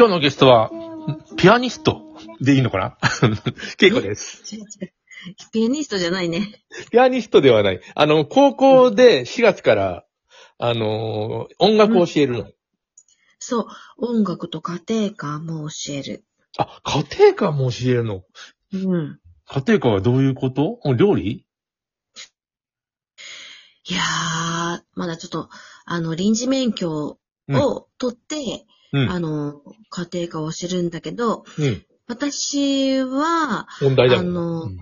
今日のゲストは、ピアニストでいいのかな？ケイコです。ピアニストじゃないね。ピアニストではない。あの、高校で4月から、あのー音楽を教えるの。そう。音楽と家庭科も教える。あ、家庭科も教えるの？うん。家庭科はどういうこと？お料理？いやー、まだちょっと、あの、臨時免許うんを取って、うん。あの、家庭科を教えるんだけど、うん。私は、問題だもんあのうん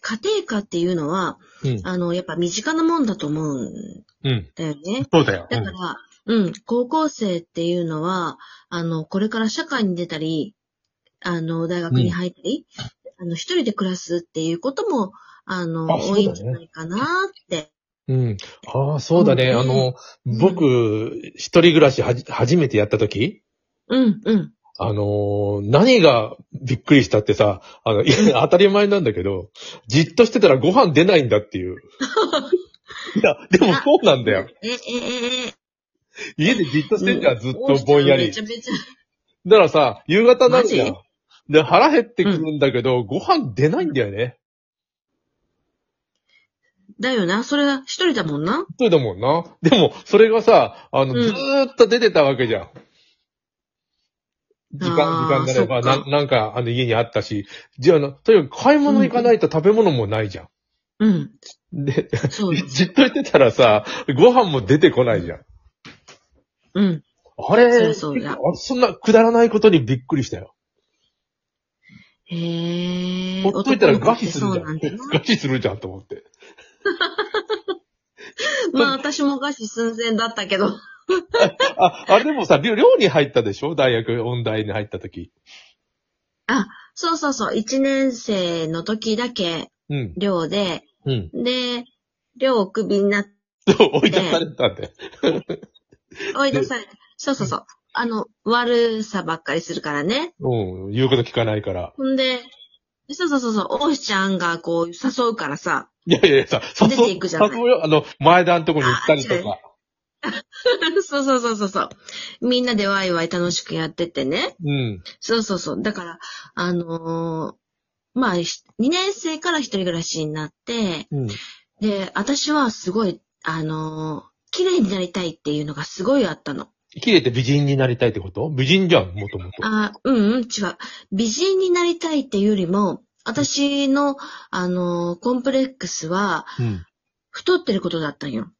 家庭科っていうのは、うん。あの、やっぱ身近なもんだと思うんうん。だよね。そうだよ。だから、うん、高校生っていうのは、あの、これから社会に出たり、あの、大学に入ったり、あの、一人で暮らすっていうことも、あの、あね多いんじゃないかなって。うん。ああ、そうだね。うんあの、うん僕、一人暮らしはじ、初めてやった時うん、うん。あのー何がびっくりしたってさ、あの、いや当たり前なんだけど、じっとしてたらご飯出ないんだっていう。いや、でもそうなんだよ。え、え、え、え、家でじっとしてんじゃん、ずっとぼんやり。めちゃめちゃ、だからさ、夕方になるじゃんマ。で、腹減ってくるんだけど、ご飯出ないんだよね。だよな。それは一人だもんな。そうだもんな。でも、それがさ、あの、うんずーっと出てたわけじゃん。時間、時間があれば、そっかななんか、あの、家にあったし。じゃあ、とにかく買い物行かないと食べ物もないじゃん。うん。で、そう。じっとしてたらさ、ご飯も出てこないじゃん。うん。あれ、そうそうだあそんなくだらないことにびっくりしたよ。へえ。ほっといたらガシするじゃん。んだな。ガシするじゃんと思って。まあ私も餓死寸前だったけど。あ、あれでもさ、寮寮に入ったでしょ？大学、音大に入った時。そうそうそう。一年生の時だけうん。寮で、うん。で、寮をクビになってそう、追い出されたんだよ。追い出されて。そうそうそう。あの、悪さばっかりするからね。うん。言うこと聞かないから。ほんで、そうそうそうそう、大石ちゃんがこう誘うからさ、いやいやいやさ、出ていくじゃない誘うよ。あの、前田のとこに行ったりとか。そうそうそうそうそう。みんなでワイワイ楽しくやっててね。うん。そうそうそう。だから、あのーまあ、2年生から一人暮らしになって、うん。で、私はすごい、あのー綺麗になりたいっていうのがすごいあったの。綺麗って美人になりたいってこと？美人じゃん、もともと。あ、うんうん、違う。美人になりたいっていうよりも、私の、あのーコンプレックスは、うん。太ってることだったんよ。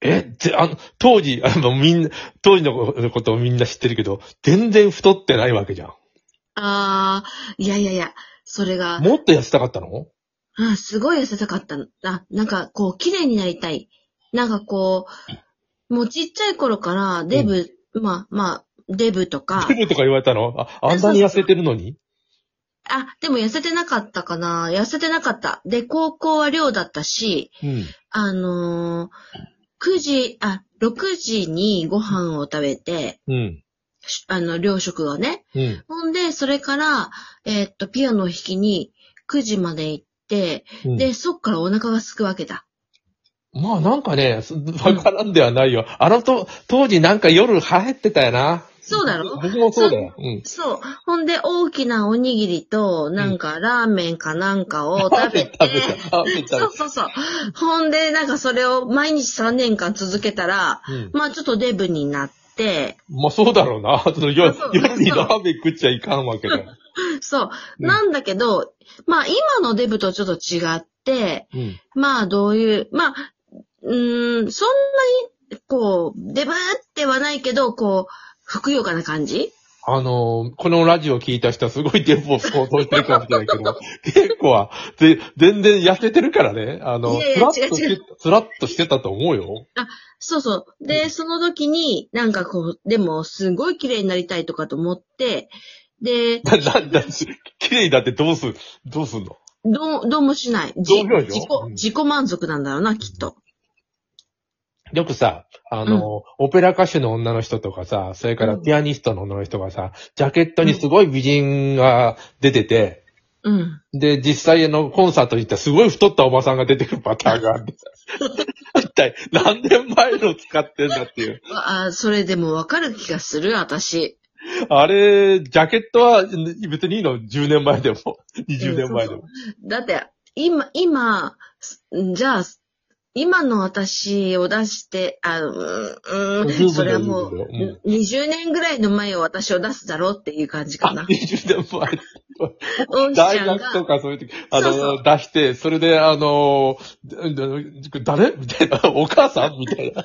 え、ぜあの、当時、あの、みんな、当時のことをみんな知ってるけど、全然太ってないわけじゃん。あー、いやいやいや、それが、もっと痩せたかったの？あすごい痩せたかったの。あ、なんかこう、綺麗になりたい。なんかこう、もうちっちゃい頃からデブ、まあまあ、デブとかデ、ブとか言われたの？あ、あんなに痩せてるのに？あ、でも痩せてなかったかな痩せてなかった。で、高校は寮だったし、うん。あのー、9時、あ、6時にご飯を食べて、うん。しあの、寮食をね。うん。ほんで、それから、えーっと、ピアノを弾きに9時まで行って、うんで、そっからお腹が空くわけだ。まあなんかね、すわからんではないよ。あのと、当時なんか夜流行ってたよな。そうだろ？僕もそうだよ。うん。そう。ほんで、大きなおにぎりと、なんか、ラーメンかなんかを食べて、食べた、食べた。そうそうそう。ほんで、なんかそれを毎日3年間続けたら、うん。まあちょっとデブになって、まあそうだろうな。その夜そう夜にラーメン食っちゃいかんわけだよ。そう。うんなんだけど、まあ今のデブとちょっと違って、うん。まあどういう、まあ、うーん、そんなに、こう、デブってはないけど、こう、ふくよかな感じ？あのーこのラジオ聞いた人はすごいデブを想像してるかもしれないけど、結構は、で、全然痩せてるからね。あの、いやいやスラッととしてたと思うよ。そうそう。で、その時に、なんかこう、でも、すごい綺麗になりたいとかと思って、で、な、な、な、綺麗だってどうすん、どうすんの？どう、どうもしない。どうしようよ自己うん、自己満足なんだろうな、きっと。よくさ、あの、オペラ歌手の女の人とかさ、それからピアニストの女の人がさ、ジャケットにすごい美人が出てて、うん。で、実際あの、コンサートに行ったらすごい太ったおばさんが出てくるパターンがあってさ、一体何年前の使ってんだっていう。あ、それでもわかる気がする、私。あれ、ジャケットは別にいいの ?10 年前でも、20年前でも？だって、今、今、じゃあ、今の私を出して、あの、うん、それはもう、20年ぐらいの前を私を出すだろうっていう感じかあ、な。20年前。大学とかそういう時、あの、そうそう出して、それで、あの、だ誰？みたいな、お母さん？みたいな。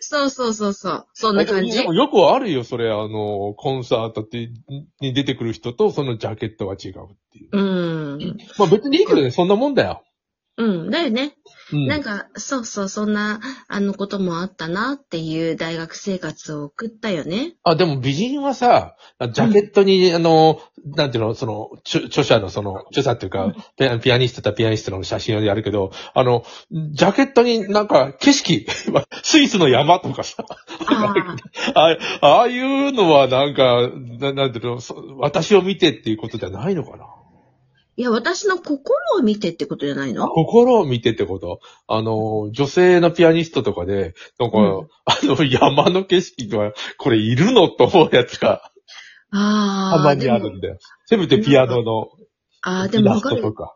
そうそうそうそう。そんな感じで。もよくあるよ、それ、あの、コンサートってに出てくる人と、そのジャケットが違うっていう。うん。まあ別にいいけどね、そんなもんだよ。うん。だよね。うん。なんか、そうそう、そんな、あのこともあったなっていう大学生活を送ったよね。あ、でも美人はさ、ジャケットに、あの、なんていうの、その、著著者のその、著者っていうか、うんピアピアニストとピアニストの写真をやるけど、あの、ジャケットになんか景色、スイスの山とかさ、ああ。あああいうのはなんか、ななんていうの、そ私を見てっていうことじゃないのかないや、私の心を見てってことじゃないの？心を見てってこと？あの、女性のピアニストとかで、なんか、うんあの山の景色は、これいるの？と思うやつが ああ。たまにあるんだよ。せめてピアノのああ、でイラもわかる、か。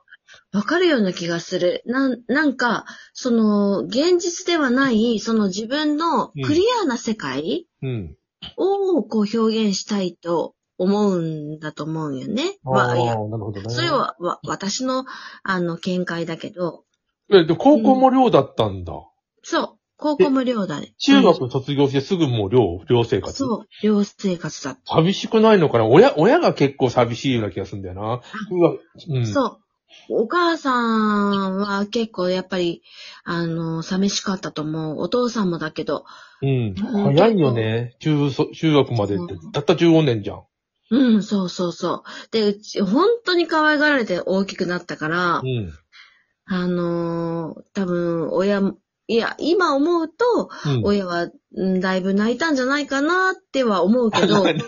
わかるような気がする。なん、なんか、その、現実ではない、その自分のクリアな世界うん。をこう表現したいと思うんだと思うよね。わいやああ、なるほどね。それは、わ、私の、あの、見解だけど、え、で、高校も寮だったんだ。そう、高校も寮だね。中学卒業してすぐもう寮、寮生活？そう、寮生活だっ寂しくないのかな？親、親が結構寂しいような気がするんだよな。うわうん。た。そう。お母さんは結構やっぱり、あの、寂しかったと思う。お父さんもだけど、うん。うん早いよね。中そ、中学までってう。んたった15年じゃん。うん、そうそうそう。で、うち、本当に可愛がられて大きくなったから、うん。あのー多分、親も、いや、今思うと、うん。親は、うんだいぶ泣いたんじゃないかなっては思うけど、な、な、な、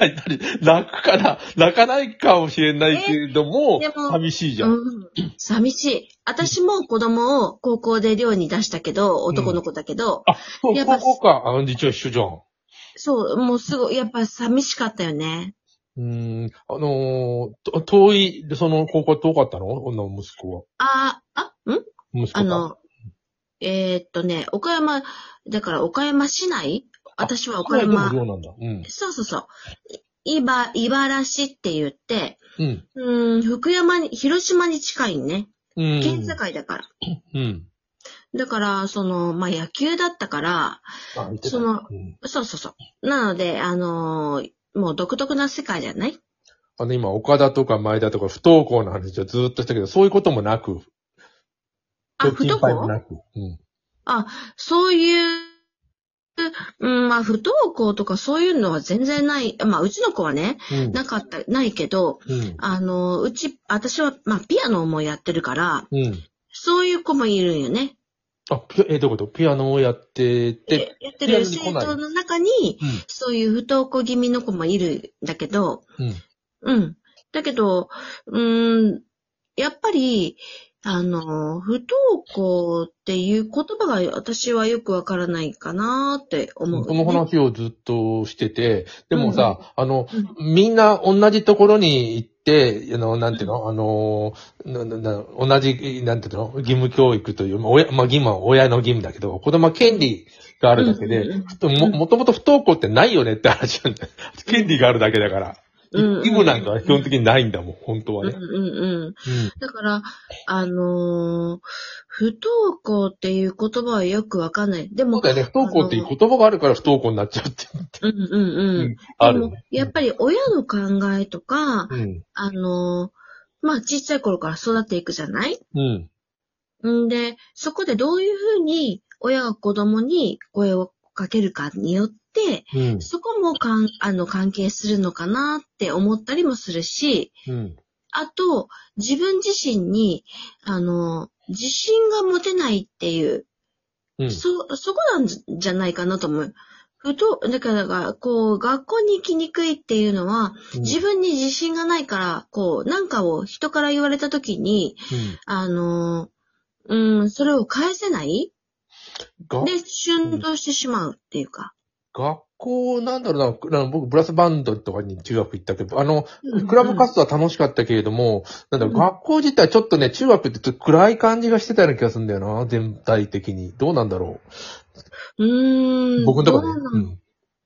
泣くかな泣かないかもしれないけれどもえでも、寂しいじゃん。うん、寂しい。私も子供を高校で寮に出したけど、男の子だけど、あ、そう、やっぱここか。あ、一応一緒じゃん。そう、もうすごい、やっぱ寂しかったよね。うーん、あのーと遠い、その高校遠かったの？女の息子は。あー、あ、ん？息子か。あの、えーっとね、岡山、だから岡山市内？私は岡岡山山、でも寮なんだ。うん。そうそうそう。いば、茨市って言って、うん。うん、福山に、広島に近いね。うん。県境だから。うん。だから、その、まあ、野球だったから、そのうんそうそうそう。なので、あのーもう独特な世界じゃない？あの、今、岡田とか前田とか不登校の話をずっとしたけど、そういうこともなく。あ、不登校なく。うん。あ、そういう、うん、まあ、不登校とかそういうのは全然ない。まあ、うちの子はね、うん。なかった、ないけど、うん。あの、うち、私は、まあ、ピアノもやってるから、うん。そういう子もいるんよね。あ、ピえ、どういうこと？ピアノをやってて、やってる生徒の？中に、うん。そういう不登校気味の子もいるんだけど、うん。うん。だけど、うーん、やっぱり、あの、不登校っていう言葉が私はよくわからないかなって思う、この話をずっとしてて、でもさ、あの、みんな同じところに行って、あの、なんていうの、あの、ななな同じ、なんていうの、義務教育という、まあ、親、まあ、義務は親の義務だけど、子供は権利があるだけで、うんも、もともと不登校ってないよねって話なんだよ。権利があるだけだから。うんうん義務なんかは基本的にないんだもん、本当はね。うんうんうん。うん。だから、あのー不登校っていう言葉はよくわかんない。でも、そうだよね、不登校っていう言葉があるから不登校になっちゃうって。うんうんうん。でもあるよね。やっぱり親の考えとか、うん。あのーまあ、ちっちゃい頃から育っていくじゃない？うん。んで、そこでどういうふうに親が子供に声をかけるかによって、うん。そこもかんあの関係するのかなって思ったりもするし、うん。あと、自分自身に、あの、自信が持てないっていううん。そ、そこなんじゃないかなと思う。ふと、だから、こう、学校に行きにくいっていうのは、うん自分に自信がないから、こう、なんかを人から言われたときに、うんあの、うん、それを返せない？がで、春としてしまうっていうか。学校、なんだろうな、な僕、ブラスバンドとかに中学行ったけど、あの、うんクラブ活動は楽しかったけれども、なんだろう、うん学校自体ちょっとね、中学ってちょっと暗い感じがしてたような気がするんだよな、全体的に。どうなんだろうーう。ん。僕のとこねどう。ん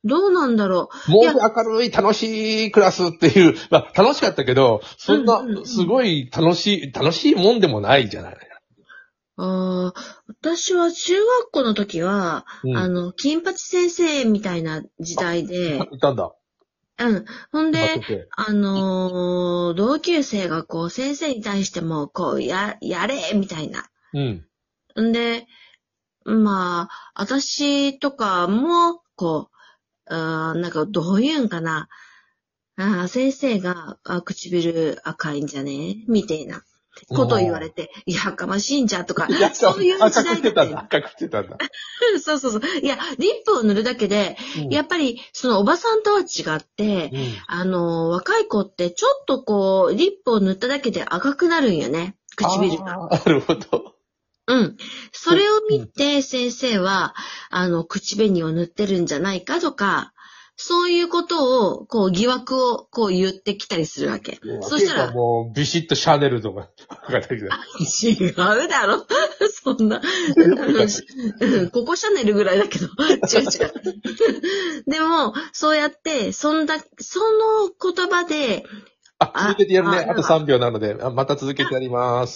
どうなんだろもういや明るい、楽しいクラスっていう、まあ、楽しかったけど、そんな、すごい楽しい、楽しいもんでもないじゃない。う。ああ、私は中学校の時は、うんあの、金八先生みたいな時代で、いたんだ。うん。ほんで、待っててあのー同級生がこう、先生に対しても、こう、や、やれみたいな。うん。んで、まあ、私とかも、こう、あーなんかどういうんかな。あー先生があ唇赤いんじゃね？みたいなことを言われて、いや、かましいんじゃとかそういう時代してたんだ。だったよ。赤くしてたんだ。そうそうそう。いや、リップを塗るだけで、うんやっぱり、そのおばさんとは違って、うんあの、若い子ってちょっとこう、リップを塗っただけで赤くなるんよね。唇が。なるほど。うん。それを見て先生は、あの、口紅を塗ってるんじゃないかとか、そういうことを、こう、疑惑を、こう言ってきたりするわけ。そしたら、もう、ビシッとシャネルとか、わかんないけど。違うだろ そんな。う んここシャネルぐらいだけど。違う違う。でも、そうやって、そんだ、その言葉で、あ、続けてやるね。ああと3秒なので、あまた続けてやります。